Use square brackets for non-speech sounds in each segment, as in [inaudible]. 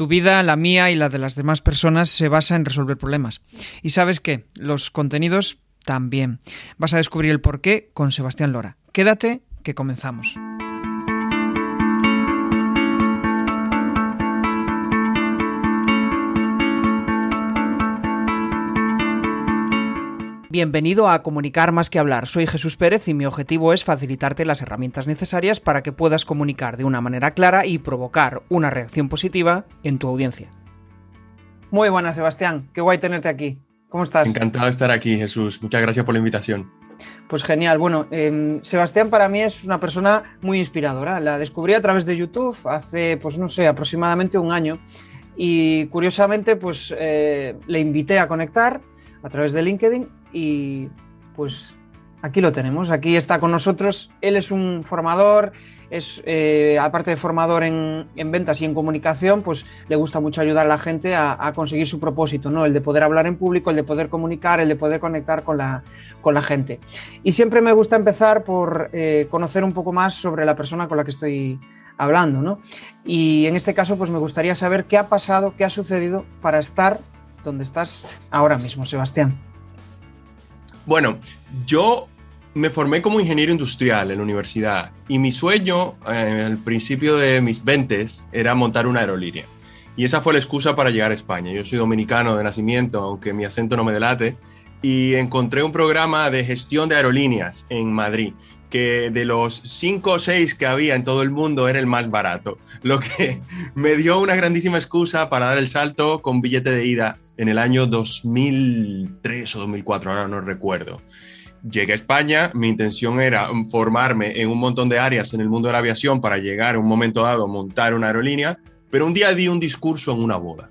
Tu vida, la mía y la de las demás personas se basa en resolver problemas. Y sabes qué, los contenidos también. Vas a descubrir el porqué con Sebastián Lora. Quédate, que comenzamos. Bienvenido a Comunicar más que hablar. Soy Jesús Pérez y mi objetivo es facilitarte las herramientas necesarias para que puedas comunicar de una manera clara y provocar una reacción positiva en tu audiencia. Muy buenas, Sebastián. Qué guay tenerte aquí. ¿Cómo estás? Encantado de estar aquí, Jesús. Muchas gracias por la invitación. Pues genial. Bueno, em, Sebastián para mí es una persona muy inspiradora. La descubrí a través de YouTube hace, pues no sé, aproximadamente un año. Y curiosamente, pues eh, le invité a conectar a través de LinkedIn y pues aquí lo tenemos, aquí está con nosotros. Él es un formador, es eh, aparte de formador en, ventas y en comunicación, pues le gusta mucho ayudar a la gente a, conseguir su propósito, ¿no? El de poder hablar en público, el de poder comunicar, el de poder conectar con la, con la gente. Y siempre me gusta empezar por eh, conocer un poco más sobre la persona con la que estoy hablando, ¿no? Y en este caso, pues me gustaría saber qué ha pasado, qué ha sucedido para estar donde estás ahora mismo, Sebastián. Bueno, yo me formé como ingeniero industrial en la universidad y mi sueño eh, al principio de mis 20 era montar una aerolínea. Y esa fue la excusa para llegar a España. Yo soy dominicano de nacimiento, aunque mi acento no me delate, y encontré un programa de gestión de aerolíneas en Madrid que de los cinco o seis que había en todo el mundo era el más barato, lo que [laughs] me dio una grandísima excusa para dar el salto con billete de ida en el año 2003 o 2004, ahora no recuerdo. Llegué a España, mi intención era formarme en un montón de áreas en el mundo de la aviación para llegar en un momento dado a montar una aerolínea, pero un día di un discurso en una boda.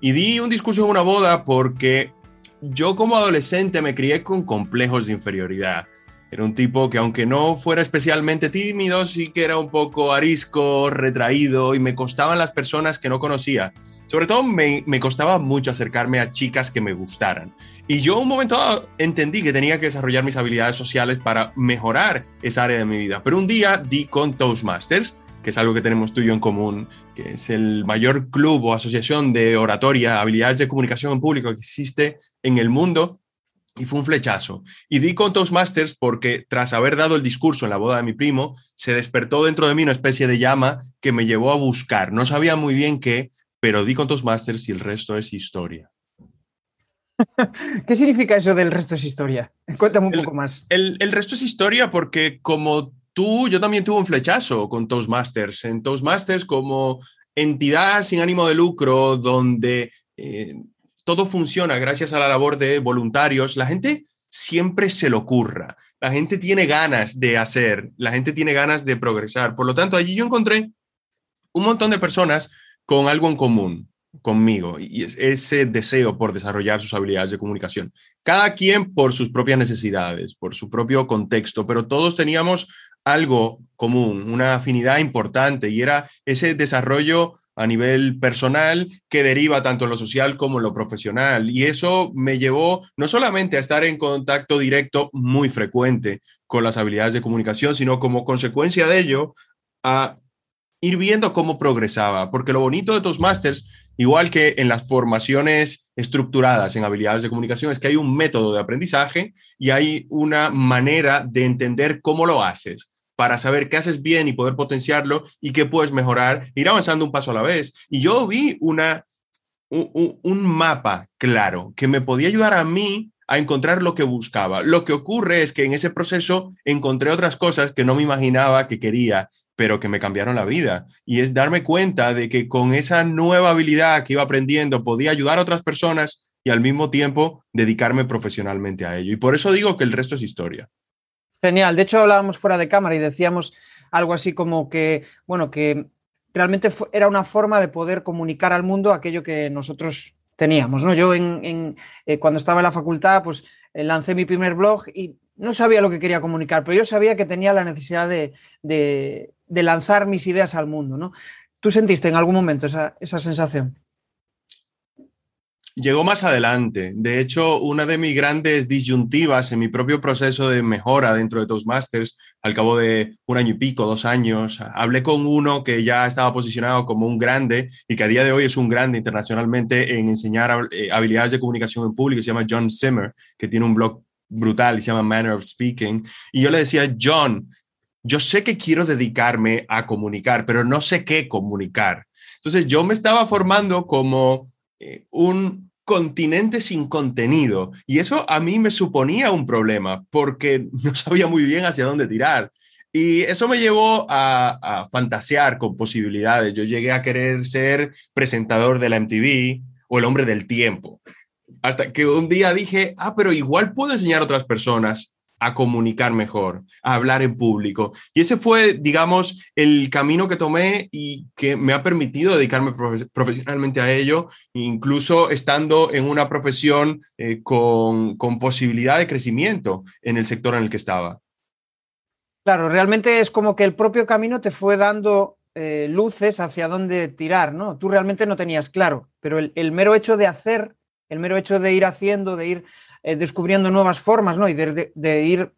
Y di un discurso en una boda porque yo como adolescente me crié con complejos de inferioridad era un tipo que aunque no fuera especialmente tímido, sí que era un poco arisco, retraído y me costaban las personas que no conocía. Sobre todo me, me costaba mucho acercarme a chicas que me gustaran. Y yo un momento entendí que tenía que desarrollar mis habilidades sociales para mejorar esa área de mi vida. Pero un día di con Toastmasters, que es algo que tenemos tú y yo en común, que es el mayor club o asociación de oratoria, habilidades de comunicación en público que existe en el mundo y fue un flechazo. Y di con Toastmasters porque tras haber dado el discurso en la boda de mi primo, se despertó dentro de mí una especie de llama que me llevó a buscar. No sabía muy bien qué, pero di con Toastmasters y el resto es historia. [laughs] ¿Qué significa eso del resto es historia? Cuéntame un poco más. El, resto es historia porque como tú, yo también tuve un flechazo con Toastmasters. En Toastmasters como entidad sin ánimo de lucro donde... Eh, todo funciona gracias a la labor de voluntarios. La gente siempre se lo ocurra. La gente tiene ganas de hacer, la gente tiene ganas de progresar. Por lo tanto, allí yo encontré un montón de personas con algo en común conmigo y es ese deseo por desarrollar sus habilidades de comunicación. Cada quien por sus propias necesidades, por su propio contexto, pero todos teníamos algo común, una afinidad importante y era ese desarrollo a nivel personal que deriva tanto en lo social como en lo profesional. Y eso me llevó no solamente a estar en contacto directo muy frecuente con las habilidades de comunicación, sino como consecuencia de ello a ir viendo cómo progresaba. Porque lo bonito de Toastmasters, igual que en las formaciones estructuradas en habilidades de comunicación, es que hay un método de aprendizaje y hay una manera de entender cómo lo haces para saber qué haces bien y poder potenciarlo y qué puedes mejorar, ir avanzando un paso a la vez. Y yo vi una, un, mapa claro que me podía ayudar a mí a encontrar lo que buscaba. Lo que ocurre es que en ese proceso encontré otras cosas que no me imaginaba que quería, pero que me cambiaron la vida. Y es darme cuenta de que con esa nueva habilidad que iba aprendiendo podía ayudar a otras personas y al mismo tiempo dedicarme profesionalmente a ello. Y por eso digo que el resto es historia. Genial. De hecho, hablábamos fuera de cámara y decíamos algo así como que, bueno, que realmente era una forma de poder comunicar al mundo aquello que nosotros teníamos, ¿no? Yo en, eh, cuando estaba en la facultad, pues eh, lancé mi primer blog y no sabía lo que quería comunicar, pero yo sabía que tenía la necesidad de, lanzar mis ideas al mundo, ¿no? ¿Tú sentiste en algún momento esa, esa sensación? Llegó más adelante. De hecho, una de mis grandes disyuntivas en mi propio proceso de mejora dentro de Toastmasters, al cabo de un año y pico, dos años, hablé con uno que ya estaba posicionado como un grande y que a día de hoy es un grande internacionalmente en enseñar eh, habilidades de comunicación en público. Se llama John Zimmer, que tiene un blog brutal y se llama Manner of Speaking. Y yo le decía, John, yo sé que quiero dedicarme a comunicar, pero no sé qué comunicar. Entonces yo me estaba formando como eh, un continente sin contenido. Y eso a mí me suponía un problema porque [laughs] no sabía muy bien hacia dónde tirar. Y eso me llevó a, fantasear con posibilidades. Yo llegué a querer ser presentador de la MTV o el hombre del tiempo. Hasta que un día dije, ah, pero igual puedo enseñar a otras personas a comunicar mejor, a hablar en público. Y ese fue, digamos, el camino que tomé y que me ha permitido dedicarme profesionalmente a ello, incluso estando en una profesión eh, con, posibilidad de crecimiento en el sector en el que estaba. Claro, realmente es como que el propio camino te fue dando eh, luces hacia dónde tirar, ¿no? Tú realmente no tenías claro, pero el mero hecho de hacer, el mero hecho de ir haciendo, de ir eh, descubriendo nuevas formas, ¿no? Y de, ir,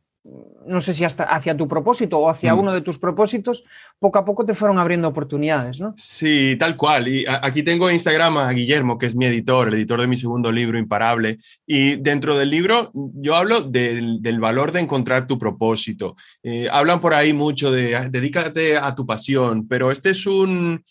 no sé si hasta hacia tu propósito o hacia mm. uno de tus propósitos, poco a poco te fueron abriendo oportunidades, ¿no? Sí, tal cual. Y aquí tengo en Instagram a Guillermo, que es mi editor, el editor de mi segundo libro, Imparable. Y dentro del libro yo hablo del, valor de encontrar tu propósito. Eh, hablan por ahí mucho de dedícate a tu pasión, pero este es un...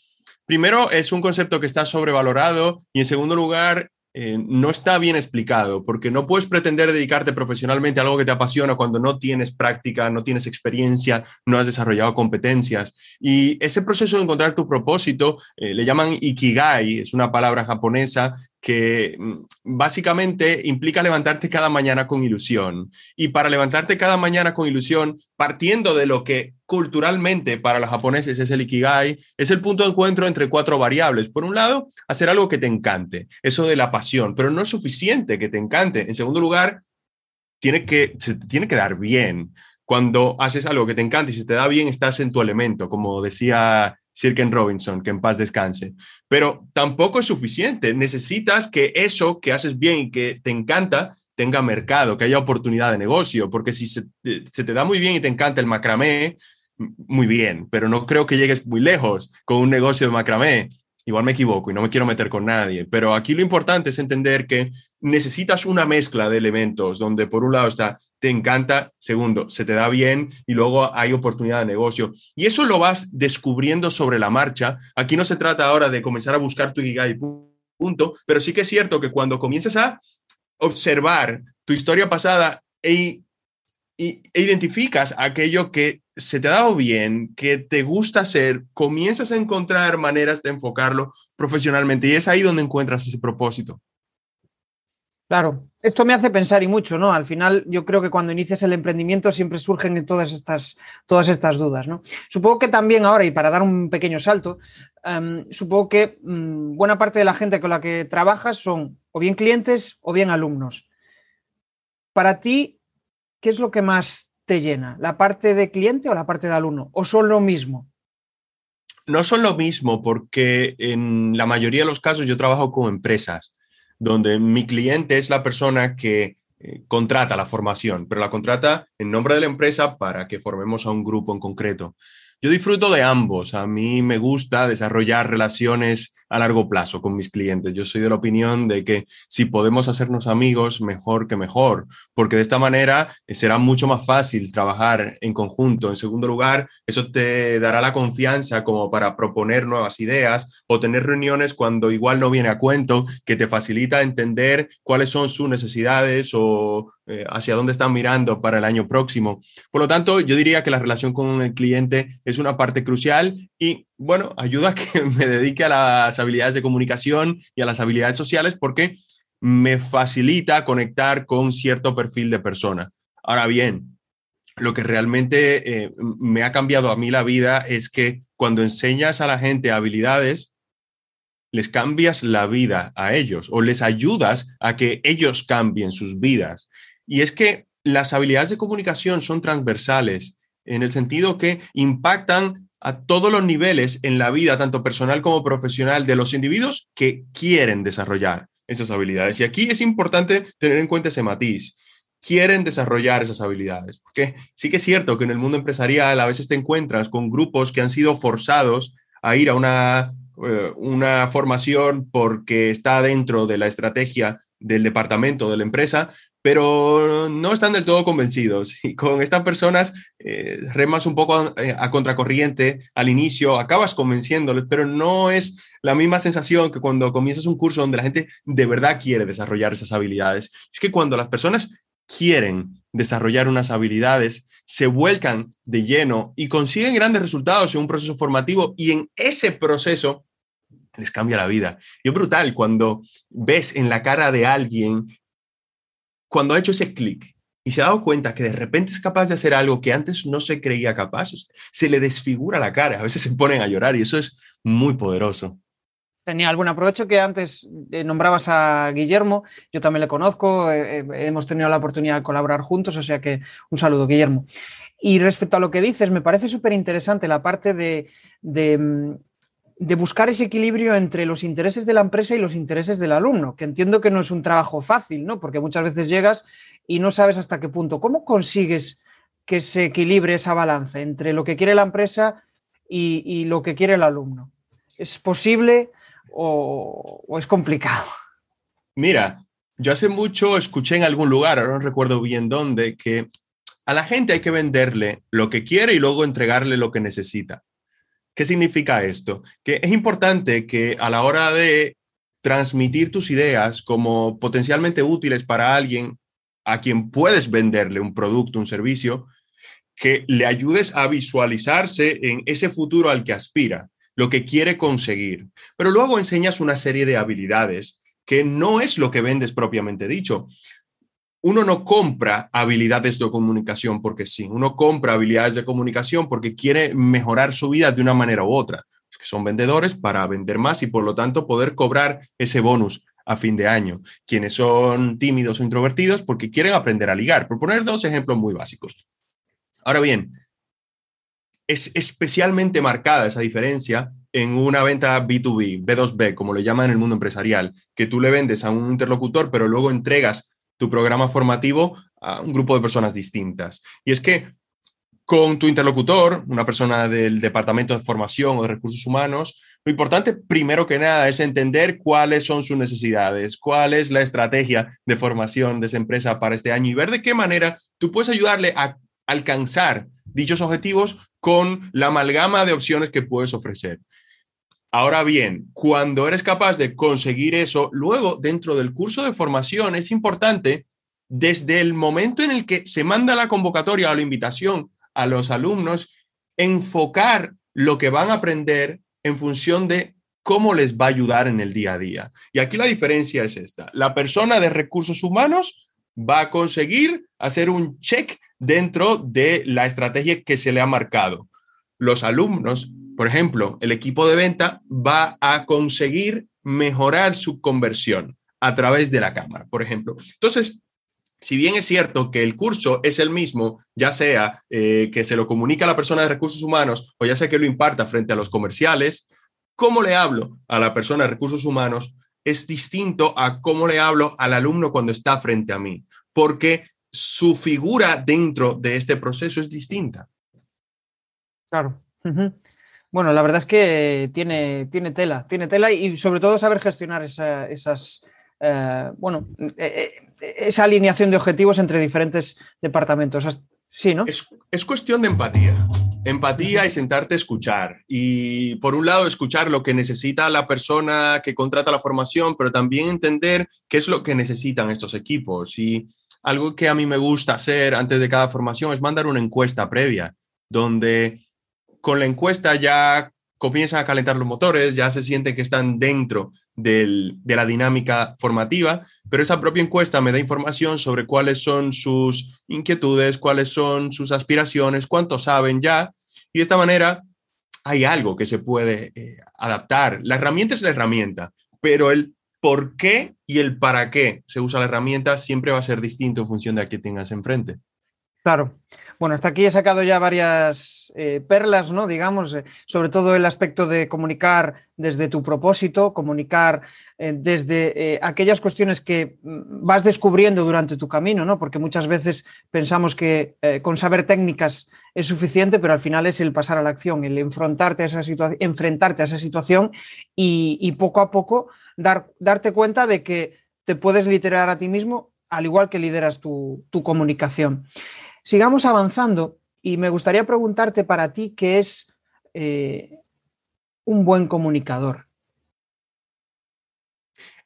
Primero, es un concepto que está sobrevalorado y en segundo lugar, eh, no está bien explicado, porque no puedes pretender dedicarte profesionalmente a algo que te apasiona cuando no tienes práctica, no tienes experiencia, no has desarrollado competencias. Y ese proceso de encontrar tu propósito eh, le llaman ikigai, es una palabra japonesa que mm, básicamente implica levantarte cada mañana con ilusión. Y para levantarte cada mañana con ilusión, partiendo de lo que culturalmente para los japoneses es el ikigai, es el punto de encuentro entre cuatro variables. Por un lado, hacer algo que te encante, eso de la pasión, pero no es suficiente que te encante. En segundo lugar, tiene que, se tiene que dar bien. Cuando haces algo que te encanta y se te da bien, estás en tu elemento, como decía Sir Ken Robinson, que en paz descanse. Pero tampoco es suficiente. Necesitas que eso que haces bien y que te encanta tenga mercado, que haya oportunidad de negocio, porque si se, te da muy bien y te encanta el macramé, muy bien, pero no creo que llegues muy lejos con un negocio de macramé. Igual me equivoco y no me quiero meter con nadie, pero aquí lo importante es entender que necesitas una mezcla de elementos donde por un lado está, te encanta, segundo, se te da bien y luego hay oportunidad de negocio. Y eso lo vas descubriendo sobre la marcha. Aquí no se trata ahora de comenzar a buscar tu Ikigai, punto, pero sí que es cierto que cuando comienzas a observar tu historia pasada e, identificas aquello que se te ha dado bien, que te gusta hacer, comienzas a encontrar maneras de enfocarlo profesionalmente y es ahí donde encuentras ese propósito. Claro, esto me hace pensar y mucho, ¿no? Al final yo creo que cuando inicias el emprendimiento siempre surgen todas estas, todas estas dudas, ¿no? Supongo que también ahora, y para dar un pequeño salto, em, supongo que mm, buena parte de la gente con la que trabajas son o bien clientes o bien alumnos. Para ti, ¿qué es lo que más te llena? ¿La parte de cliente o la parte de alumno? ¿O son lo mismo? No son lo mismo porque en la mayoría de los casos yo trabajo con empresas donde mi cliente es la persona que eh, contrata la formación, pero la contrata en nombre de la empresa para que formemos a un grupo en concreto. Yo disfruto de ambos. A mí me gusta desarrollar relaciones a largo plazo con mis clientes. Yo soy de la opinión de que si podemos hacernos amigos, mejor que mejor, porque de esta manera eh, será mucho más fácil trabajar en conjunto. En segundo lugar, eso te dará la confianza como para proponer nuevas ideas o tener reuniones cuando igual no viene a cuento, que te facilita entender cuáles son sus necesidades o eh, hacia dónde están mirando para el año próximo. Por lo tanto, yo diría que la relación con el cliente es una parte crucial y, bueno, ayuda a que [laughs] me dedique a las habilidades de comunicación y a las habilidades sociales porque me facilita conectar con cierto perfil de persona. Ahora bien, lo que realmente eh, me ha cambiado a mí la vida es que cuando enseñas a la gente habilidades, les cambias la vida a ellos o les ayudas a que ellos cambien sus vidas. Y es que las habilidades de comunicación son transversales en el sentido que impactan a todos los niveles en la vida, tanto personal como profesional, de los individuos que quieren desarrollar esas habilidades. Y aquí es importante tener en cuenta ese matiz. Quieren desarrollar esas habilidades. Porque sí que es cierto que en el mundo empresarial a veces te encuentras con grupos que han sido forzados a ir a una, eh, una formación porque está dentro de la estrategia del departamento de la empresa, pero no están del todo convencidos. Y con estas personas eh, remas un poco eh, a, contracorriente al inicio, acabas convenciéndoles, pero no es la misma sensación que cuando comienzas un curso donde la gente de verdad quiere desarrollar esas habilidades. Es que cuando las personas quieren desarrollar unas habilidades, se vuelcan de lleno y consiguen grandes resultados en un proceso formativo y en ese proceso les cambia la vida. Y es brutal cuando ves en la cara de alguien cuando ha hecho ese clic y se ha dado cuenta que de repente es capaz de hacer algo que antes no se creía capaz, se le desfigura la cara, a veces se ponen a llorar y eso es muy poderoso. Genial, bueno, aprovecho que antes eh, nombrabas a Guillermo, yo también le conozco, eh, eh, hemos tenido la oportunidad de colaborar juntos, o sea que un saludo, Guillermo. Y respecto a lo que dices, me parece súper interesante la parte de, mm, de buscar ese equilibrio entre los intereses de la empresa y los intereses del alumno, que entiendo que no es un trabajo fácil, ¿no? Porque muchas veces llegas y no sabes hasta qué punto. ¿Cómo consigues que se equilibre esa balanza entre lo que quiere la empresa y, lo que quiere el alumno? ¿Es posible o, o, es complicado? Mira, yo hace mucho escuché en algún lugar, ahora no recuerdo bien dónde, que a la gente hay que venderle lo que quiere y luego entregarle lo que necesita. ¿Qué significa esto? Que es importante que a la hora de transmitir tus ideas como potencialmente útiles para alguien a quien puedes venderle un producto, un servicio, que le ayudes a visualizarse en ese futuro al que aspira, lo que quiere conseguir. Pero luego enseñas una serie de habilidades que no es lo que vendes propiamente dicho uno no compra habilidades de comunicación porque sí, uno compra habilidades de comunicación porque quiere mejorar su vida de una manera u otra. son vendedores para vender más y por lo tanto poder cobrar ese bonus a fin de año. Quienes son tímidos o introvertidos porque quieren aprender a ligar. Por poner dos ejemplos muy básicos. Ahora bien, es especialmente marcada esa diferencia en una venta B2B, B2B, como le llaman en el mundo empresarial, que tú le vendes a un interlocutor, pero luego entregas tu programa formativo a un grupo de personas distintas. Y es que con tu interlocutor, una persona del departamento de formación o de recursos humanos, lo importante primero que nada es entender cuáles son sus necesidades, cuál es la estrategia de formación de esa empresa para este año y ver de qué manera tú puedes ayudarle a alcanzar dichos objetivos con la amalgama de opciones que puedes ofrecer. Ahora bien, cuando eres capaz de conseguir eso, luego dentro del curso de formación es importante, desde el momento en el que se manda la convocatoria o la invitación a los alumnos, enfocar lo que van a aprender en función de cómo les va a ayudar en el día a día. Y aquí la diferencia es esta. La persona de recursos humanos va a conseguir hacer un check dentro de la estrategia que se le ha marcado. Los alumnos por ejemplo, el equipo de venta va a conseguir mejorar su conversión a través de la cámara, por ejemplo. Entonces, si bien es cierto que el curso es el mismo, ya sea eh, que se lo comunica a la persona de recursos humanos o ya sea que lo imparta frente a los comerciales, cómo le hablo a la persona de recursos humanos es distinto a cómo le hablo al alumno cuando está frente a mí, porque su figura dentro de este proceso es distinta. Claro. Bueno, la verdad es que tiene, tiene tela, tiene tela y sobre todo saber gestionar esas, eh, bueno, eh, esa alineación de objetivos entre diferentes departamentos. Sí, ¿no? Es, cuestión de empatía. Empatía y sentarte a escuchar. Y por un lado, escuchar lo que necesita la persona que contrata la formación, pero también entender qué es lo que necesitan estos equipos. Y algo que a mí me gusta hacer antes de cada formación es mandar una encuesta previa, donde con la encuesta ya comienzan a calentar los motores, ya se sienten que están dentro de la dinámica formativa, pero esa propia encuesta me da información sobre cuáles son sus inquietudes, cuáles son sus aspiraciones, cuánto saben ya, y de esta manera hay algo que se puede eh, adaptar. La herramienta es la herramienta, pero el por qué y el para qué se usa la herramienta siempre va a ser distinto en función de a qué tengas enfrente. Claro. Bueno, hasta aquí he sacado ya varias eh, perlas, ¿no? Digamos, eh, sobre todo el aspecto de comunicar desde tu propósito, comunicar eh, desde aquellas cuestiones que mm, vas descubriendo durante tu camino, ¿no? Porque muchas veces pensamos que con saber técnicas es suficiente, pero al final es el pasar a la acción, el enfrentarte a esa, enfrentarte a esa situación y, poco a poco dar, darte cuenta de que te puedes liderar a ti mismo al igual que lideras tu, tu comunicación. Sigamos avanzando y me gustaría preguntarte para ti qué es eh, un buen comunicador.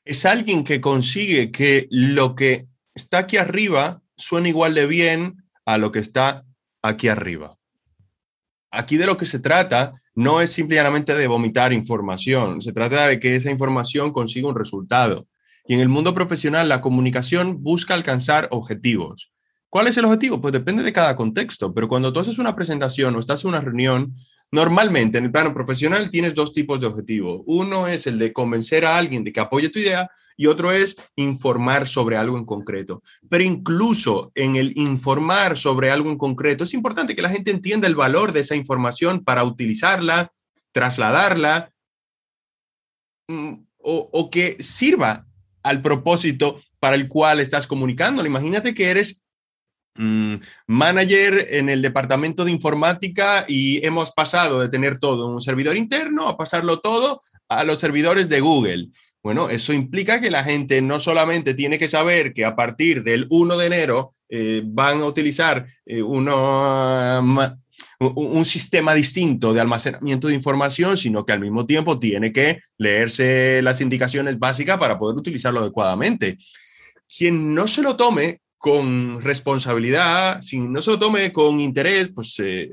Es alguien que consigue que lo que está aquí arriba suene igual de bien a lo que está aquí arriba. Aquí de lo que se trata no es simplemente de vomitar información, se trata de que esa información consiga un resultado. Y en el mundo profesional la comunicación busca alcanzar objetivos. ¿Cuál es el objetivo? Pues depende de cada contexto, pero cuando tú haces una presentación o estás en una reunión, normalmente en el plano profesional tienes dos tipos de objetivos. Uno es el de convencer a alguien de que apoye tu idea y otro es informar sobre algo en concreto. Pero incluso en el informar sobre algo en concreto, es importante que la gente entienda el valor de esa información para utilizarla, trasladarla mm, o, o que sirva al propósito para el cual estás comunicando. Imagínate que eres Mm, manager en el departamento de informática y hemos pasado de tener todo un servidor interno a pasarlo todo a los servidores de Google. Bueno, eso implica que la gente no solamente tiene que saber que a partir del 1 de enero eh, van a utilizar eh, un sistema distinto de almacenamiento de información, sino que al mismo tiempo tiene que leerse las indicaciones básicas para poder utilizarlo adecuadamente. Quien no se lo tome con responsabilidad, si no se lo tome con interés, pues eh,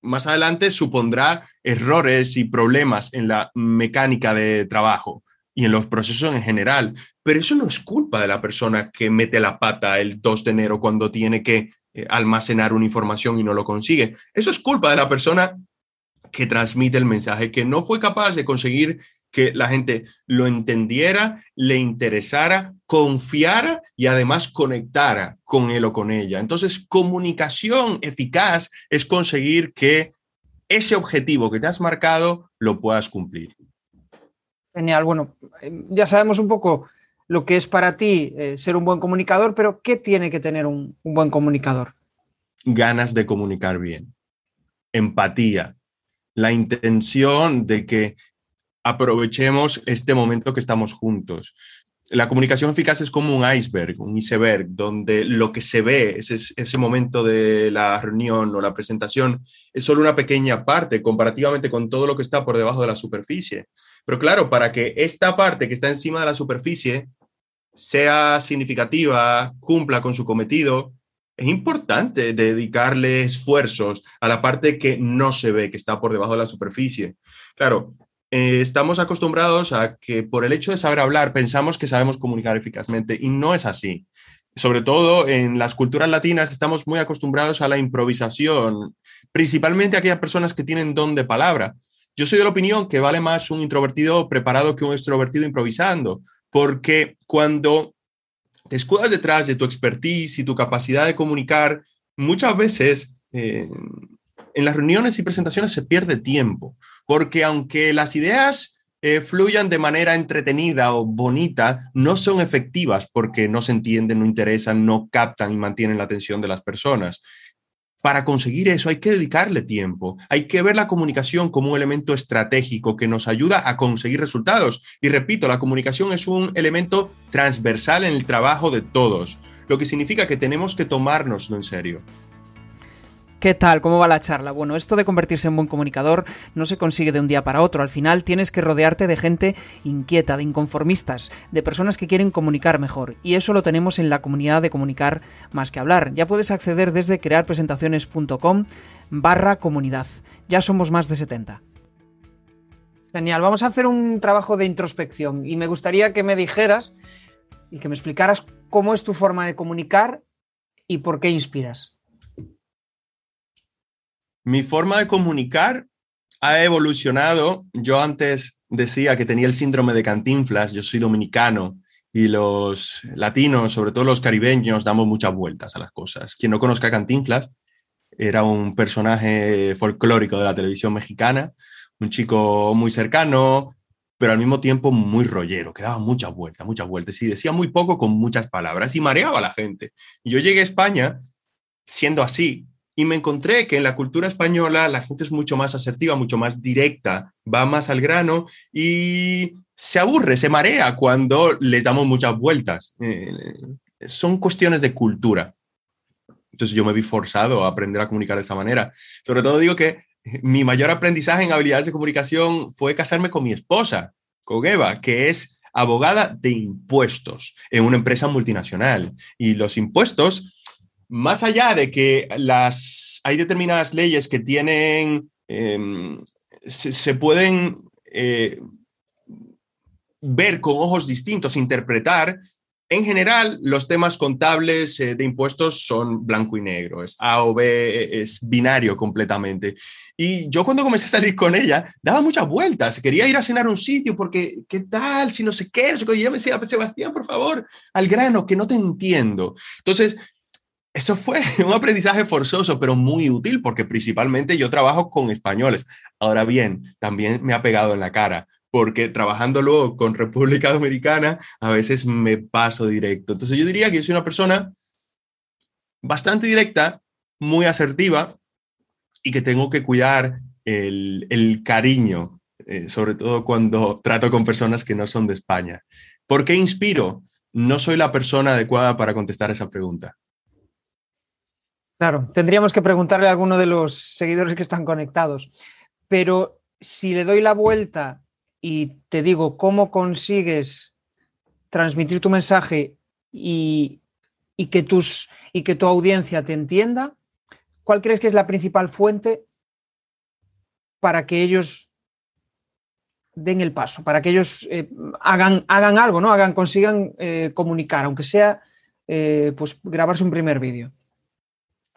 más adelante supondrá errores y problemas en la mecánica de trabajo y en los procesos en general. Pero eso no es culpa de la persona que mete la pata el 2 de enero cuando tiene que eh, almacenar una información y no lo consigue. Eso es culpa de la persona que transmite el mensaje, que no fue capaz de conseguir que la gente lo entendiera, le interesara, confiara y además conectara con él o con ella. Entonces, comunicación eficaz es conseguir que ese objetivo que te has marcado lo puedas cumplir. Genial. Bueno, eh, ya sabemos un poco lo que es para ti eh, ser un buen comunicador, pero ¿qué tiene que tener un buen comunicador? Ganas de comunicar bien, empatía, la intención de que aprovechemos este momento que estamos juntos. La comunicación eficaz es como un iceberg, un iceberg, donde lo que se ve, ese, ese momento de la reunión o la presentación, es solo una pequeña parte comparativamente con todo lo que está por debajo de la superficie. Pero claro, para que esta parte que está encima de la superficie sea significativa, cumpla con su cometido, es importante dedicarle esfuerzos a la parte que no se ve, que está por debajo de la superficie. Claro, eh, estamos acostumbrados a que por el hecho de saber hablar pensamos que sabemos comunicar eficazmente y no es así. Sobre todo en las culturas latinas estamos muy acostumbrados a la improvisación, principalmente aquellas personas que tienen don de palabra. Yo soy de la opinión que vale más un introvertido preparado que un extrovertido improvisando, porque cuando te escudas detrás de tu expertise y tu capacidad de comunicar, muchas veces eh, en las reuniones y presentaciones se pierde tiempo porque aunque las ideas eh, fluyan de manera entretenida o bonita, no son efectivas porque no se entienden, no interesan, no captan y mantienen la atención de las personas. Para conseguir eso hay que dedicarle tiempo, hay que ver la comunicación como un elemento estratégico que nos ayuda a conseguir resultados. Y repito, la comunicación es un elemento transversal en el trabajo de todos, lo que significa que tenemos que tomárnoslo en serio. ¿Qué tal? ¿Cómo va la charla? Bueno, esto de convertirse en buen comunicador no se consigue de un día para otro. Al final tienes que rodearte de gente inquieta, de inconformistas, de personas que quieren comunicar mejor. Y eso lo tenemos en la comunidad de comunicar más que hablar. Ya puedes acceder desde crearpresentaciones.com barra comunidad. Ya somos más de 70. Genial, vamos a hacer un trabajo de introspección y me gustaría que me dijeras y que me explicaras cómo es tu forma de comunicar y por qué inspiras. Mi forma de comunicar ha evolucionado. Yo antes decía que tenía el síndrome de Cantinflas, yo soy dominicano y los latinos, sobre todo los caribeños, damos muchas vueltas a las cosas. Quien no conozca Cantinflas, era un personaje folclórico de la televisión mexicana, un chico muy cercano, pero al mismo tiempo muy rollero, que daba muchas vueltas, muchas vueltas, y decía muy poco con muchas palabras y mareaba a la gente. Yo llegué a España siendo así, y me encontré que en la cultura española la gente es mucho más asertiva, mucho más directa, va más al grano y se aburre, se marea cuando les damos muchas vueltas. Eh, son cuestiones de cultura. Entonces yo me vi forzado a aprender a comunicar de esa manera. Sobre todo digo que mi mayor aprendizaje en habilidades de comunicación fue casarme con mi esposa, con Eva, que es abogada de impuestos en una empresa multinacional. Y los impuestos más allá de que las, hay determinadas leyes que tienen, em, se, pueden eh, ver con ojos distintos, interpretar, en general, los temas contables eh, de impuestos son blanco y negro, es A o B, es binario completamente. Y yo cuando comencé a salir con ella, daba muchas vueltas, quería ir a cenar un sitio porque, ¿qué tal? Si no sé qué, yo me decía, Sebastián, por favor, al grano, que no te entiendo. Entonces, eso fue [laughs] un aprendizaje forzoso, pero muy útil porque principalmente yo trabajo con españoles. Ahora bien, también me ha pegado en la cara porque trabajando luego con República Dominicana a veces me paso directo. Entonces yo diría que soy una persona bastante directa, muy asertiva y que tengo que cuidar el, cariño, eh, sobre todo cuando trato con personas que no son de España. ¿Por qué inspiro? No soy la persona adecuada para contestar esa pregunta. Claro, tendríamos que preguntarle a alguno de los seguidores que están conectados. Pero si le doy la vuelta y te digo cómo consigues transmitir tu mensaje y, que, tus, y que tu audiencia te entienda, ¿cuál crees que es la principal fuente para que ellos den el paso, para que ellos eh, hagan, algo, ¿no? Hagan, consigan eh, comunicar, aunque sea eh, pues grabarse un primer vídeo.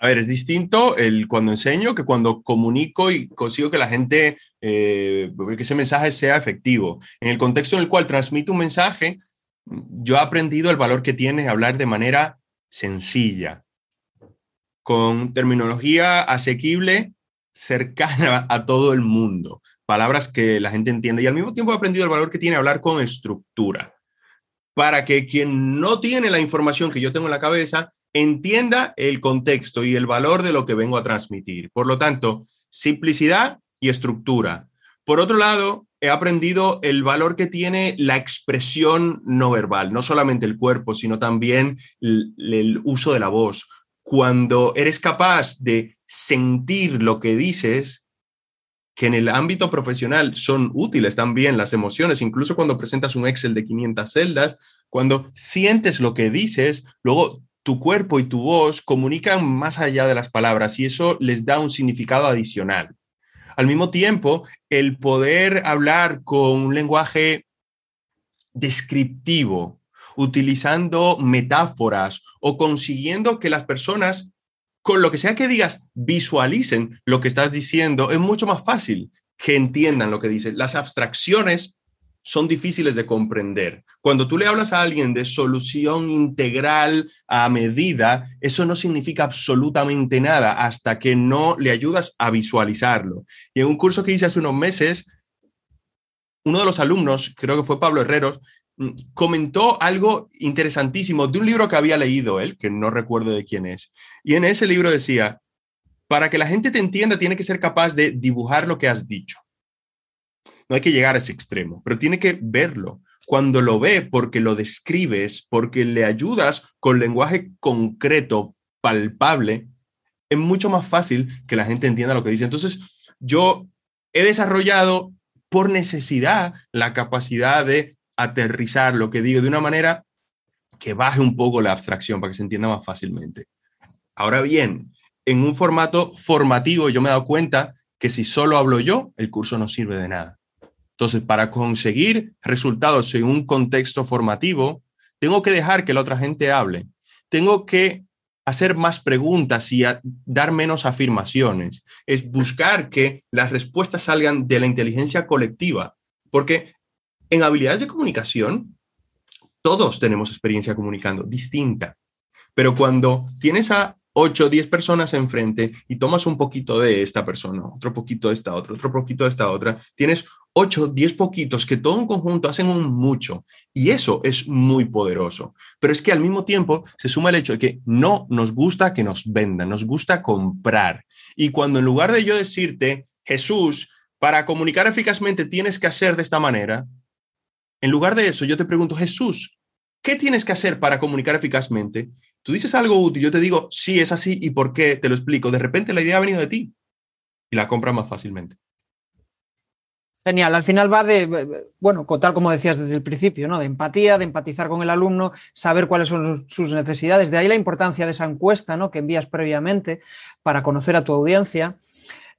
A ver, es distinto el cuando enseño que cuando comunico y consigo que la gente, eh, que ese mensaje sea efectivo. En el contexto en el cual transmito un mensaje, yo he aprendido el valor que tiene hablar de manera sencilla, con terminología asequible, cercana a todo el mundo, palabras que la gente entiende y al mismo tiempo he aprendido el valor que tiene hablar con estructura, para que quien no tiene la información que yo tengo en la cabeza entienda el contexto y el valor de lo que vengo a transmitir. Por lo tanto, simplicidad y estructura. Por otro lado, he aprendido el valor que tiene la expresión no verbal, no solamente el cuerpo, sino también el, uso de la voz. Cuando eres capaz de sentir lo que dices, que en el ámbito profesional son útiles también las emociones, incluso cuando presentas un Excel de 500 celdas, cuando sientes lo que dices, luego tu cuerpo y tu voz comunican más allá de las palabras y eso les da un significado adicional. Al mismo tiempo, el poder hablar con un lenguaje descriptivo, utilizando metáforas o consiguiendo que las personas, con lo que sea que digas, visualicen lo que estás diciendo, es mucho más fácil que entiendan lo que dices. Las abstracciones son difíciles de comprender. Cuando tú le hablas a alguien de solución integral a medida, eso no significa absolutamente nada hasta que no le ayudas a visualizarlo. Y en un curso que hice hace unos meses, uno de los alumnos, creo que fue Pablo Herreros, mm, comentó algo interesantísimo de un libro que había leído él, que no recuerdo de quién es. Y en ese libro decía, para que la gente te entienda, tiene que ser capaz de dibujar lo que has dicho. No hay que llegar a ese extremo, pero tiene que verlo. Cuando lo ve, porque lo describes, porque le ayudas con lenguaje concreto, palpable, es mucho más fácil que la gente entienda lo que dice. Entonces, yo he desarrollado por necesidad la capacidad de aterrizar lo que digo de una manera que baje un poco la abstracción para que se entienda más fácilmente. Ahora bien, en un formato formativo yo me he dado cuenta que si solo hablo yo, el curso no sirve de nada. Entonces, para conseguir resultados en un contexto formativo, tengo que dejar que la otra gente hable. Tengo que hacer más preguntas y dar menos afirmaciones. Es buscar que las respuestas salgan de la inteligencia colectiva. Porque en habilidades de comunicación, Todos tenemos experiencia comunicando, distinta. Pero cuando tienes a 8 o 10 personas enfrente y tomas un poquito de esta persona, otro poquito de esta otra, otro poquito de esta otra, tienes 8 o 10 poquitos que todo en conjunto hacen un mucho. Y eso es muy poderoso. Pero es que al mismo tiempo se suma el hecho de que no nos gusta que nos vendan, nos gusta comprar. Y cuando en lugar de yo decirte, Jesús, para comunicar eficazmente tienes que hacer de esta manera, en lugar de eso yo te pregunto, Jesús, ¿qué tienes que hacer para comunicar eficazmente? Tú dices algo útil, yo te digo, sí, es así y por qué, te lo explico. De repente la idea ha venido de ti y la compras más fácilmente. Genial, al final va de, bueno, tal como decías desde el principio, ¿no? De empatía, de empatizar con el alumno, saber cuáles son sus necesidades. De ahí la importancia de esa encuesta, ¿no? Que envías previamente para conocer a tu audiencia.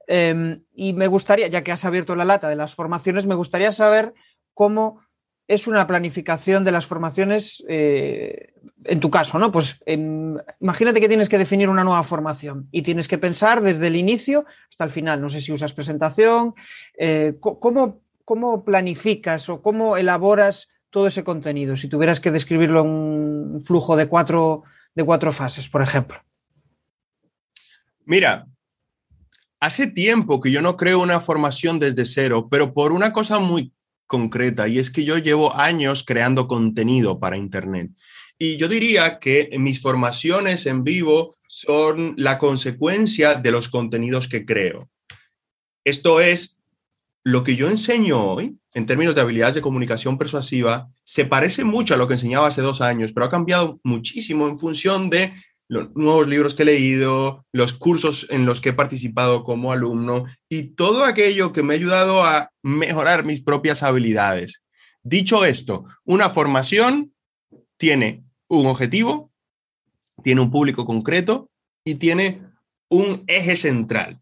Em, y me gustaría, ya que has abierto la lata de las formaciones, me gustaría saber cómo es una planificación de las formaciones eh, en tu caso, ¿no? Pues em, imagínate que tienes que definir una nueva formación y tienes que pensar desde el inicio hasta el final. No sé si usas presentación, eh, ¿cómo, ¿cómo, planificas o cómo elaboras todo ese contenido? Si tuvieras que describirlo en un flujo de cuatro, de cuatro fases, por ejemplo. Mira, hace tiempo que yo no creo una formación desde cero, pero por una cosa muy concreta, y es que yo llevo años creando contenido para Internet. Y yo diría que mis formaciones en vivo son la consecuencia de los contenidos que creo. Esto es, lo que yo enseño hoy, en términos de habilidades de comunicación persuasiva, se parece mucho a lo que enseñaba hace dos años, pero ha cambiado muchísimo en función de los nuevos libros que he leído, los cursos en los que he participado como alumno y todo aquello que me ha ayudado a mejorar mis propias habilidades. Dicho esto, una formación tiene un objetivo, tiene un público concreto y tiene un eje central.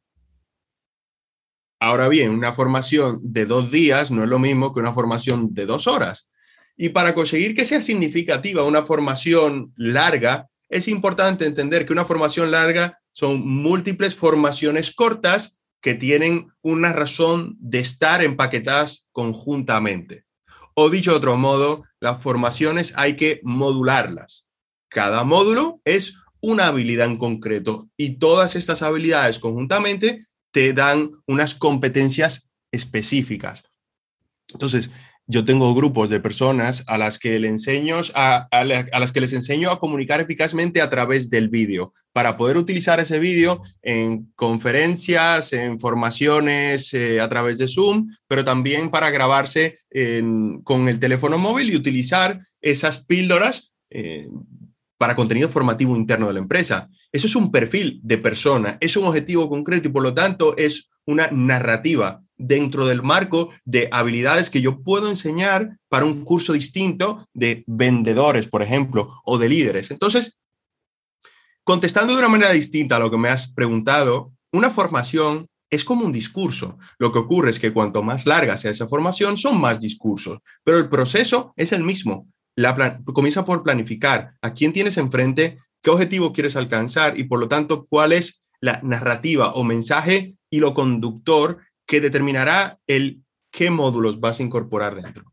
Ahora bien, una formación de dos días no es lo mismo que una formación de dos horas. Y para conseguir que sea significativa una formación larga, es importante entender que una formación larga son múltiples formaciones cortas que tienen una razón de estar empaquetadas conjuntamente. O dicho de otro modo, las formaciones hay que modularlas. Cada módulo es una habilidad en concreto y todas estas habilidades conjuntamente te dan unas competencias específicas. Entonces, yo tengo grupos de personas a las que, les enseño a comunicar eficazmente a través del vídeo, para poder utilizar ese vídeo en conferencias, en formaciones eh, a través de Zoom, pero también para grabarse con el teléfono móvil y utilizar esas píldoras eh, para contenido formativo interno de la empresa. Eso es un perfil de persona, es un objetivo concreto y por lo tanto es una narrativa dentro del marco de habilidades que yo puedo enseñar para un curso distinto de vendedores, por ejemplo, o de líderes. Entonces, contestando de una manera distinta a lo que me has preguntado, una formación es como un discurso. Lo que ocurre es que cuanto más larga sea esa formación, son más discursos, pero el proceso es el mismo. Comienza por planificar a quién tienes enfrente, qué objetivo quieres alcanzar y por lo tanto cuál es la narrativa o mensaje y lo conductor que determinará el qué módulos vas a incorporar dentro.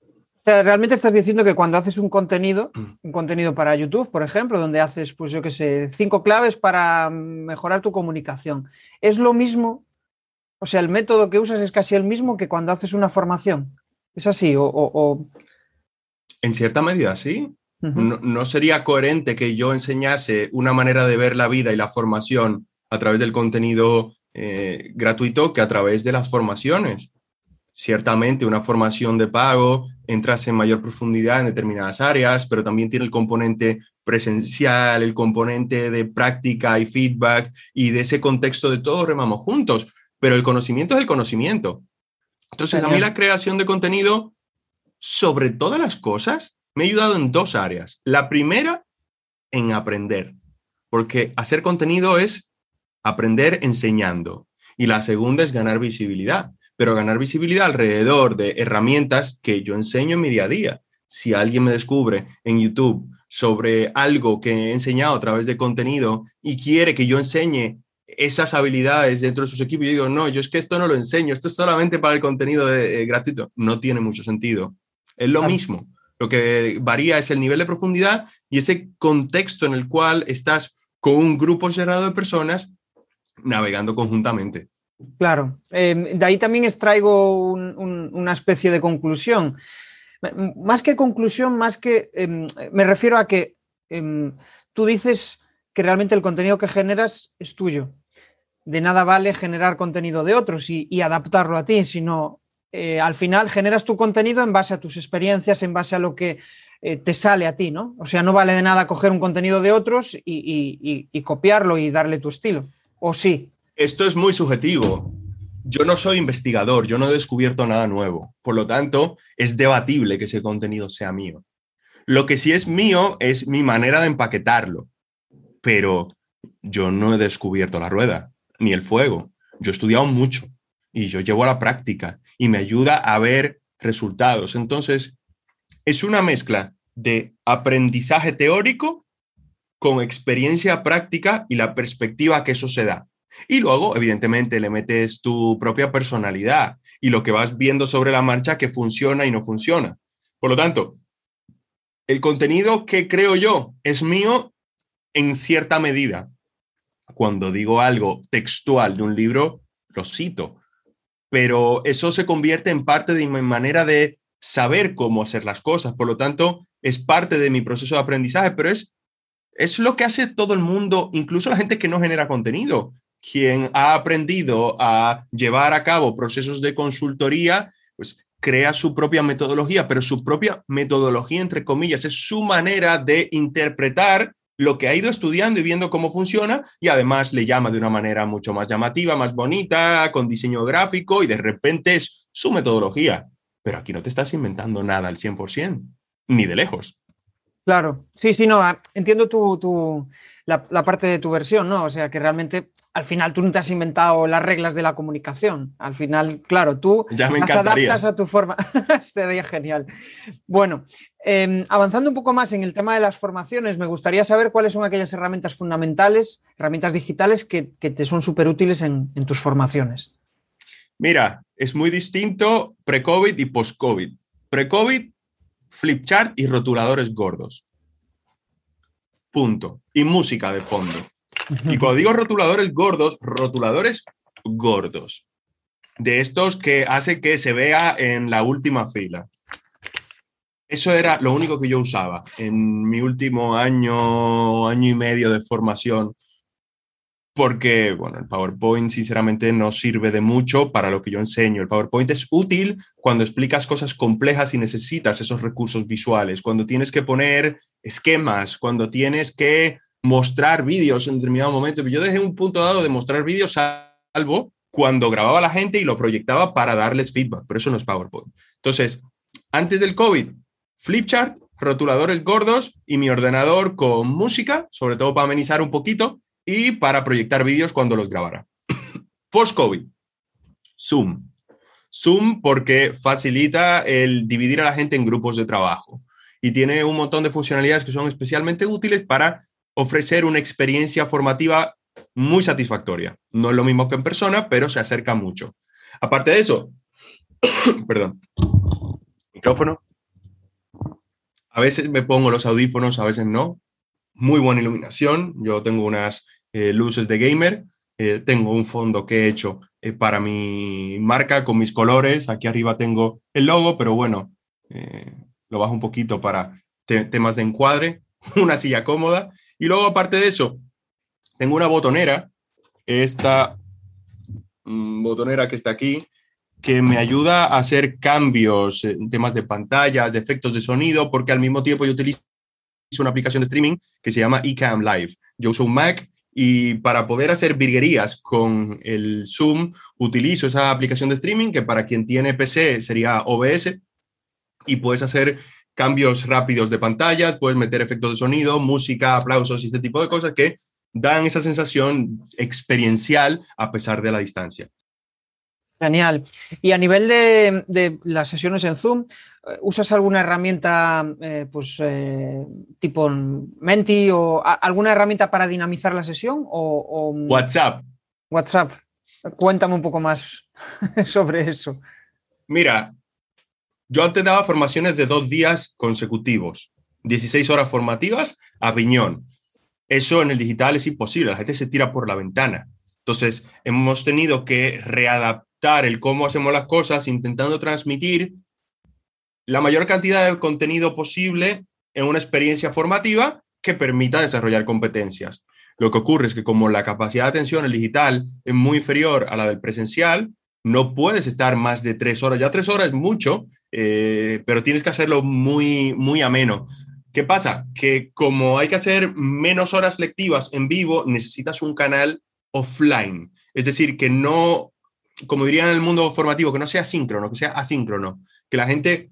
O sea, realmente estás diciendo que cuando haces un contenido, mm. un contenido para YouTube, por ejemplo, donde haces, pues yo qué sé, cinco claves para mejorar tu comunicación, es lo mismo, o sea, el método que usas es casi el mismo que cuando haces una formación. ¿Es así? O, En cierta medida, sí. no, no sería coherente que yo enseñase una manera de ver la vida y la formación a través del contenido eh, gratuito que a través de las formaciones. Ciertamente una formación de pago, entras en mayor profundidad en determinadas áreas, pero también tiene el componente presencial, el componente de práctica y feedback y de ese contexto de todos remamos juntos, pero el conocimiento es el conocimiento. Entonces, a mí la creación de contenido, sobre todas las cosas, me ha ayudado en dos áreas. La primera, en aprender, porque hacer contenido es aprender enseñando. Y la segunda es ganar visibilidad, pero ganar visibilidad alrededor de herramientas que yo enseño en mi día a día. Si alguien me descubre en YouTube sobre algo que he enseñado a través de contenido y quiere que yo enseñe esas habilidades dentro de sus equipos, yo digo, no, yo es que esto no lo enseño, esto es solamente para el contenido de, eh, gratuito. No tiene mucho sentido. Es lo mismo. Lo que varía es el nivel de profundidad y ese contexto en el cual estás con un grupo cerrado de personas navegando conjuntamente. Claro, em, de ahí también extraigo una especie de conclusión. Más que conclusión, más que em, me refiero a que em, tú dices que realmente el contenido que generas es tuyo. De nada vale generar contenido de otros y, adaptarlo a ti, sino eh, al final generas tu contenido en base a tus experiencias, en base a lo que eh, te sale a ti, ¿no? O sea, no vale de nada coger un contenido de otros y copiarlo y darle tu estilo. ¿O sí? Esto es muy subjetivo. Yo no soy investigador, yo no he descubierto nada nuevo. Por lo tanto, es debatible que ese contenido sea mío. Lo que sí es mío es mi manera de empaquetarlo. Pero yo no he descubierto la rueda, ni el fuego. Yo he estudiado mucho y yo llevo a la práctica y me ayuda a ver resultados. Entonces, es una mezcla de aprendizaje teórico con experiencia práctica y la perspectiva que eso se da. Y luego, evidentemente, le metes tu propia personalidad y lo que vas viendo sobre la marcha que funciona y no funciona. Por lo tanto, el contenido que creo yo es mío en cierta medida. Cuando digo algo textual de un libro, lo cito, pero eso se convierte en parte de mi manera de saber cómo hacer las cosas. Por lo tanto, es parte de mi proceso de aprendizaje, pero es es lo que hace todo el mundo, incluso la gente que no genera contenido, quien ha aprendido a llevar a cabo procesos de consultoría, pues crea su propia metodología, pero su propia metodología, entre comillas, es su manera de interpretar lo que ha ido estudiando y viendo cómo funciona y además le llama de una manera mucho más llamativa, más bonita, con diseño gráfico y de repente es su metodología. Pero aquí no te estás inventando nada al 100%, ni de lejos. Claro, sí, sí, no, ah, entiendo tu, la, parte de tu versión, ¿no? O sea, que realmente al final tú no te has inventado las reglas de la comunicación. Al final, claro, tú las adaptas a tu forma. [laughs] Sería genial. Bueno, em, avanzando un poco más en el tema de las formaciones, me gustaría saber cuáles son aquellas herramientas fundamentales, herramientas digitales que, te son súper útiles en, en tus formaciones. Mira, es muy distinto pre-COVID y post-COVID. Pre-COVID flipchart y rotuladores gordos. Punto. Y música de fondo. Y cuando digo rotuladores gordos, rotuladores gordos. De estos que hace que se vea en la última fila. Eso era lo único que yo usaba en mi último año, año y medio de formación porque, bueno, el PowerPoint sinceramente no sirve de mucho para lo que yo enseño. El PowerPoint es útil cuando explicas cosas complejas y necesitas esos recursos visuales, cuando tienes que poner esquemas, cuando tienes que mostrar vídeos en determinado momento. Yo dejé un punto dado de mostrar vídeos salvo cuando grababa la gente y lo proyectaba para darles feedback, pero eso no es PowerPoint. Entonces, antes del COVID, flipchart, rotuladores gordos y mi ordenador con música, sobre todo para amenizar un poquito, y para proyectar vídeos cuando los grabara. [coughs] Post-COVID, Zoom. Zoom porque facilita el dividir a la gente en grupos de trabajo y tiene un montón de funcionalidades que son especialmente útiles para ofrecer una experiencia formativa muy satisfactoria. No es lo mismo que en persona, pero se acerca mucho. Aparte de eso, [coughs] perdón, micrófono. A veces me pongo los audífonos, a veces no. Muy buena iluminación. Yo tengo unas eh, luces de gamer. Eh, tengo un fondo que he hecho eh, para mi marca con mis colores. Aquí arriba tengo el logo, pero bueno, lo bajo un poquito para temas de encuadre. [laughs] Una silla cómoda. Y luego, aparte de eso, tengo una botonera. Esta mm, botonera que está aquí, que me ayuda a hacer cambios en temas de pantallas, de efectos de sonido, porque al mismo tiempo yo utilizo una aplicación de streaming que se llama eCam Live. Yo uso un Mac y para poder hacer virguerías con el Zoom, utilizo esa aplicación de streaming que para quien tiene PC sería OBS y puedes hacer cambios rápidos de pantallas, puedes meter efectos de sonido, música, aplausos y este tipo de cosas que dan esa sensación experiencial a pesar de la distancia. Genial. Y a nivel de, las sesiones en Zoom, eh, ¿usas alguna herramienta eh, pues, eh, tipo Menti o alguna herramienta para dinamizar la sesión? O, WhatsApp. WhatsApp. Cuéntame un poco más [laughs] sobre eso. Mira, Yo antes daba formaciones de dos días consecutivos, 16 horas formativas a piñón. Eso en el digital es imposible, la gente se tira por la ventana. Entonces, hemos tenido que readaptar el cómo hacemos las cosas, intentando transmitir la mayor cantidad de contenido posible en una experiencia formativa que permita desarrollar competencias. Lo que ocurre es que como la capacidad de atención el digital es muy inferior a la del presencial, no puedes estar más de tres horas. Ya tres horas es mucho, eh, pero tienes que hacerlo muy, muy ameno. ¿Qué pasa? Que como hay que hacer menos horas lectivas en vivo, necesitas un canal offline. Es decir, que no, como dirían en el mundo formativo, que no sea síncrono, que sea asíncrono, que la gente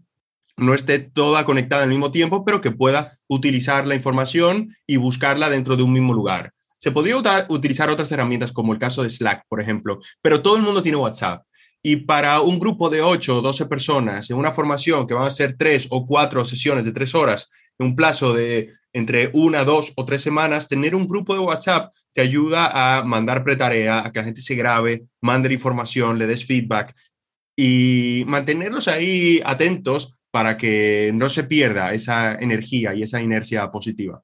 no esté toda conectada al mismo tiempo, pero que pueda utilizar la información y buscarla dentro de un mismo lugar. Se podría utilizar otras herramientas como el caso de Slack, por ejemplo, pero todo el mundo tiene WhatsApp. Y para un grupo de 8 o 12 personas en una formación que van a ser tres o cuatro sesiones de tres horas, en un plazo de entre una, dos o tres semanas, tener un grupo de WhatsApp te ayuda a mandar pretarea, a que la gente se grabe, mande información, le des feedback y mantenerlos ahí atentos para que no se pierda esa energía y esa inercia positiva.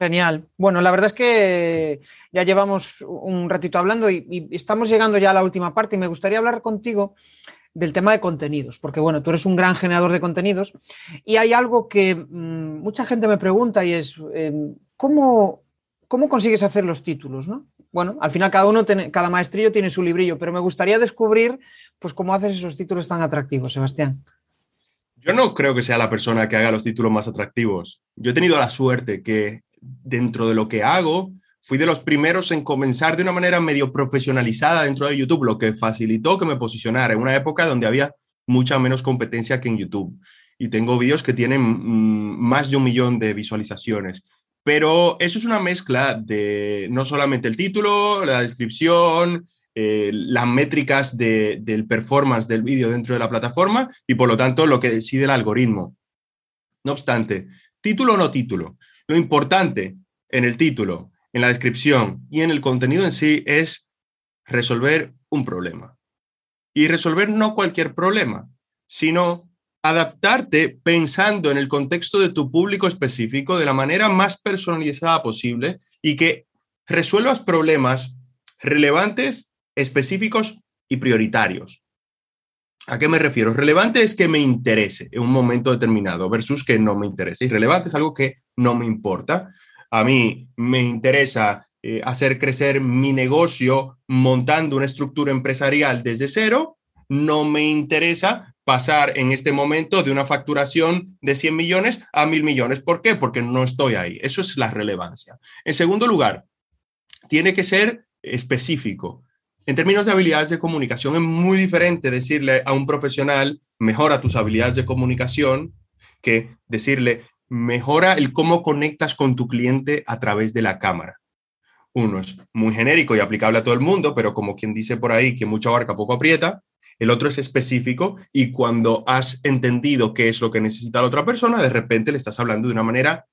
Genial. Bueno, la verdad es que ya llevamos un ratito hablando y, estamos llegando ya a la última parte y me gustaría hablar contigo del tema de contenidos, porque bueno, tú eres un gran generador de contenidos y hay algo que mm, mucha gente me pregunta y es, em, ¿cómo, ¿cómo, consigues hacer los títulos? ¿no? Bueno, al final cada uno, cada maestrillo tiene su librillo, pero me gustaría descubrir pues cómo haces esos títulos tan atractivos, Sebastián. Yo no creo que sea la persona que haga los títulos más atractivos. Yo he tenido la suerte que dentro de lo que hago, fui de los primeros en comenzar de una manera medio profesionalizada dentro de YouTube, lo que facilitó que me posicionara en una época donde había mucha menos competencia que en YouTube. Y tengo vídeos que tienen mm, más de un millón de visualizaciones. Pero eso es una mezcla de no solamente el título, la descripción, eh, las métricas del performance del vídeo dentro de la plataforma y por lo tanto lo que decide el algoritmo. No obstante, título o no título, lo importante en el título, en la descripción y en el contenido en sí es resolver un problema. Y resolver no cualquier problema, sino adaptarte pensando en el contexto de tu público específico de la manera más personalizada posible y que resuelvas problemas relevantes, específicos y prioritarios. ¿A qué me refiero? Relevante es que me interese en un momento determinado versus que no me interese. Irrelevante es algo que no me importa. A mí me interesa eh, hacer crecer mi negocio montando una estructura empresarial desde cero. No me interesa pasar en este momento de una facturación de 100 millones a 1000 millones. ¿Por qué? Porque no estoy ahí. Eso es la relevancia. En segundo lugar, tiene que ser específico. En términos de habilidades de comunicación, es muy diferente decirle a un profesional, mejora tus habilidades de comunicación, que decirle, mejora el cómo conectas con tu cliente a través de la cámara. Uno es muy genérico y aplicable a todo el mundo, pero como quien dice por ahí que mucho abarca, poco aprieta. El otro es específico y cuando has entendido qué es lo que necesita la otra persona, de repente le estás hablando de una manera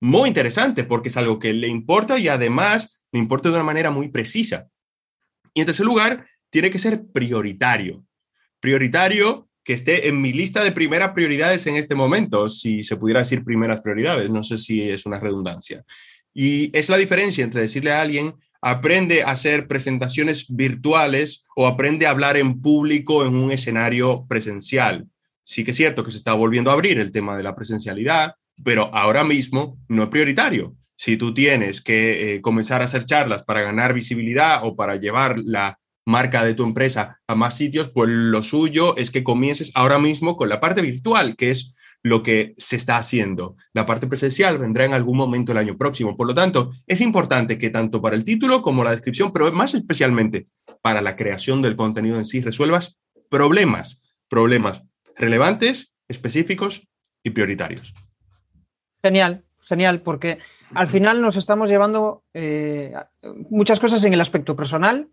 muy interesante porque es algo que le importa y además le importa de una manera muy precisa. Y en tercer lugar, tiene que ser prioritario. Prioritario que esté en mi lista de primeras prioridades en este momento, si se pudiera decir primeras prioridades, no sé si es una redundancia. Y es la diferencia entre decirle a alguien, aprende a hacer presentaciones virtuales o aprende a hablar en público en un escenario presencial. Sí que es cierto que se está volviendo a abrir el tema de la presencialidad, pero ahora mismo no es prioritario si tú tienes que eh, comenzar a hacer charlas para ganar visibilidad o para llevar la marca de tu empresa a más sitios, pues lo suyo es que comiences ahora mismo con la parte virtual, que es lo que se está haciendo. La parte presencial vendrá en algún momento el año próximo. Por lo tanto, es importante que tanto para el título como la descripción, pero más especialmente para la creación del contenido en sí, resuelvas problemas, problemas relevantes, específicos y prioritarios. Genial genial, porque al final nos estamos llevando eh, muchas cosas en el aspecto personal,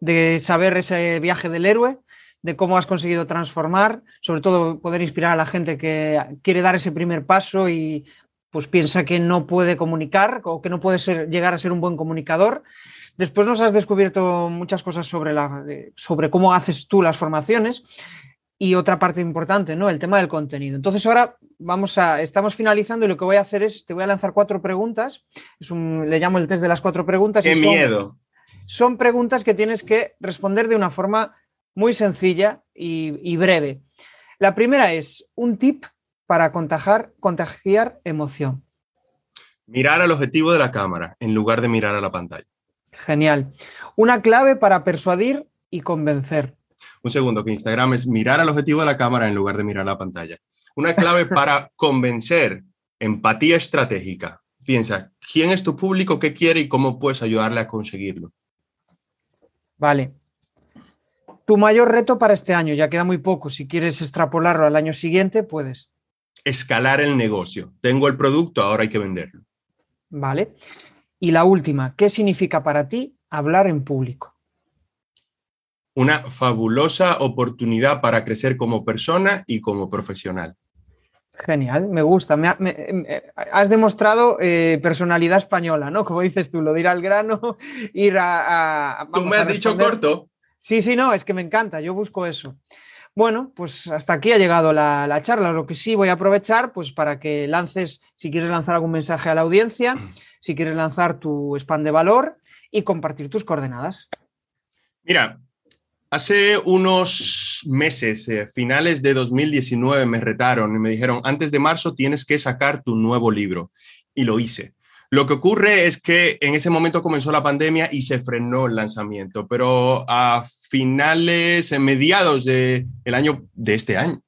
de saber ese viaje del héroe, de cómo has conseguido transformar, sobre todo poder inspirar a la gente que quiere dar ese primer paso y pues piensa que no puede comunicar o que no puede ser, llegar a ser un buen comunicador. Después nos has descubierto muchas cosas sobre, la, sobre cómo haces tú las formaciones y otra parte importante, ¿no? El tema del contenido. Entonces ahora vamos a, estamos finalizando y lo que voy a hacer es, te voy a lanzar cuatro preguntas. Es un, le llamo el test de las cuatro preguntas. ¡Qué miedo! Son preguntas que tienes que responder de una forma muy sencilla y, breve. La primera es un tip para contagiar, contagiar emoción. Mirar al objetivo de la cámara en lugar de mirar a la pantalla. Genial. Una clave para persuadir y convencer. Un segundo, que Instagram es mirar al objetivo de la cámara en lugar de mirar la pantalla. Una clave [laughs] para convencer, empatía estratégica. Piensa, ¿quién es tu público? ¿Qué quiere y cómo puedes ayudarle a conseguirlo? Vale. Tu mayor reto para este año, ya queda muy poco. Si quieres extrapolarlo al año siguiente, puedes. Escalar el negocio. Tengo el producto, ahora hay que venderlo. Vale. Y la última, ¿qué significa para ti hablar en público? una fabulosa oportunidad para crecer como persona y como profesional. Genial, me gusta. has demostrado eh, personalidad española, ¿no? Como dices tú, lo de ir al grano, [laughs] ir a... tú me has dicho corto. Sí, sí, no, es que me encanta, yo busco eso. Bueno, pues hasta aquí ha llegado la, la, charla. Lo que sí voy a aprovechar, pues para que lances, si quieres lanzar algún mensaje a la audiencia, si quieres lanzar tu spam de valor y compartir tus coordenadas. Mira, Hace unos meses, eh, finales de 2019, me retaron y me dijeron, antes de marzo tienes que sacar tu nuevo libro. Y lo hice. Lo que ocurre es que en ese momento comenzó la pandemia y se frenó el lanzamiento, pero a finales, en mediados del año de este año,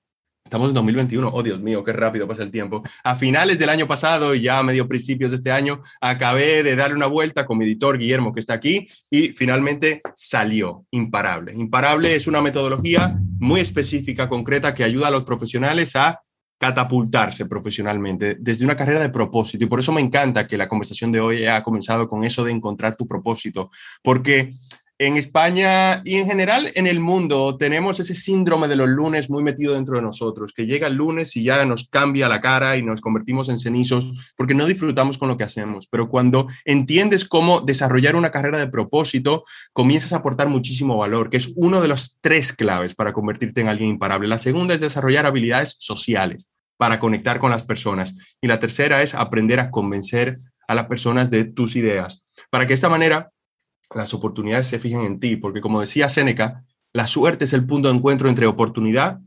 Estamos en 2021, oh Dios mío, qué rápido pasa el tiempo. A finales del año pasado y ya a medio principios de este año, acabé de darle una vuelta con mi editor Guillermo, que está aquí, y finalmente salió Imparable. Imparable es una metodología muy específica, concreta, que ayuda a los profesionales a catapultarse profesionalmente desde una carrera de propósito. Y por eso me encanta que la conversación de hoy haya comenzado con eso de encontrar tu propósito, porque en España y en general en el mundo tenemos ese síndrome de los lunes muy metido dentro de nosotros, que llega el lunes y ya nos cambia la cara y nos convertimos en cenizos porque no disfrutamos con lo que hacemos. Pero cuando entiendes cómo desarrollar una carrera de propósito, comienzas a aportar muchísimo valor, que es uno de los tres claves para convertirte en alguien imparable. La segunda es desarrollar habilidades sociales para conectar con las personas. Y la tercera es aprender a convencer a las personas de tus ideas, para que de esta manera las oportunidades se fijen en ti, porque como decía Séneca, la suerte es el punto de encuentro entre oportunidad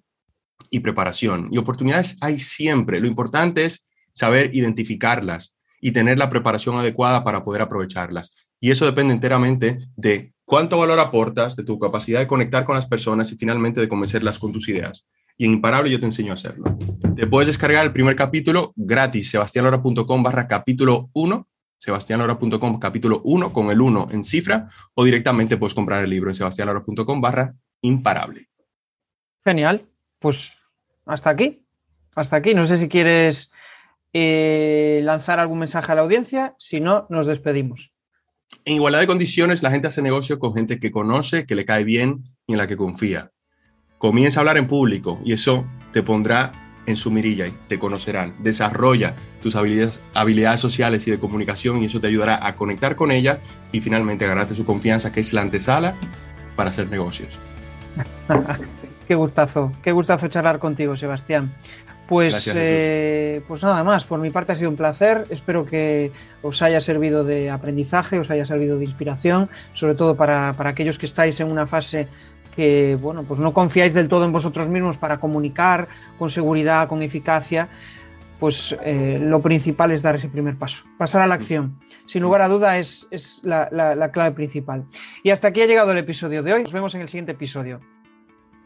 y preparación. Y oportunidades hay siempre. Lo importante es saber identificarlas y tener la preparación adecuada para poder aprovecharlas. Y eso depende enteramente de cuánto valor aportas, de tu capacidad de conectar con las personas y finalmente de convencerlas con tus ideas. Y en Imparable yo te enseño a hacerlo. Te puedes descargar el primer capítulo gratis, sebastianlora.com barra capítulo 1 sebastianlora.com capítulo 1 con el 1 en cifra o directamente puedes comprar el libro en sebastianlora.com barra imparable. Genial, pues hasta aquí, hasta aquí. No sé si quieres eh, lanzar algún mensaje a la audiencia, si no, nos despedimos. En igualdad de condiciones, la gente hace negocio con gente que conoce, que le cae bien y en la que confía. Comienza a hablar en público y eso te pondrá en su mirilla y te conocerán. Desarrolla tus habilidades, habilidades sociales y de comunicación y eso te ayudará a conectar con ella y finalmente ganarte su confianza, que es la antesala para hacer negocios. [laughs] qué gustazo, qué gustazo charlar contigo, Sebastián. Pues, eh, pues nada más, por mi parte ha sido un placer. Espero que os haya servido de aprendizaje, os haya servido de inspiración, sobre todo para, para aquellos que estáis en una fase que bueno, pues no confiáis del todo en vosotros mismos para comunicar con seguridad, con eficacia, pues eh, lo principal es dar ese primer paso, pasar a la acción. Sin lugar a duda es, la, la clave principal. Y hasta aquí ha llegado el episodio de hoy. Nos vemos en el siguiente episodio.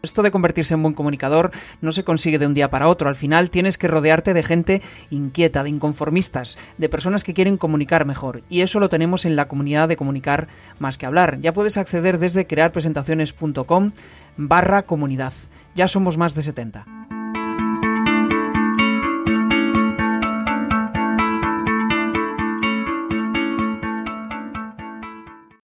Esto de convertirse en buen comunicador no se consigue de un día para otro. Al final tienes que rodearte de gente inquieta, de inconformistas, de personas que quieren comunicar mejor. Y eso lo tenemos en la comunidad de comunicar más que hablar. Ya puedes acceder desde crearpresentaciones.com barra comunidad. Ya somos más de 70.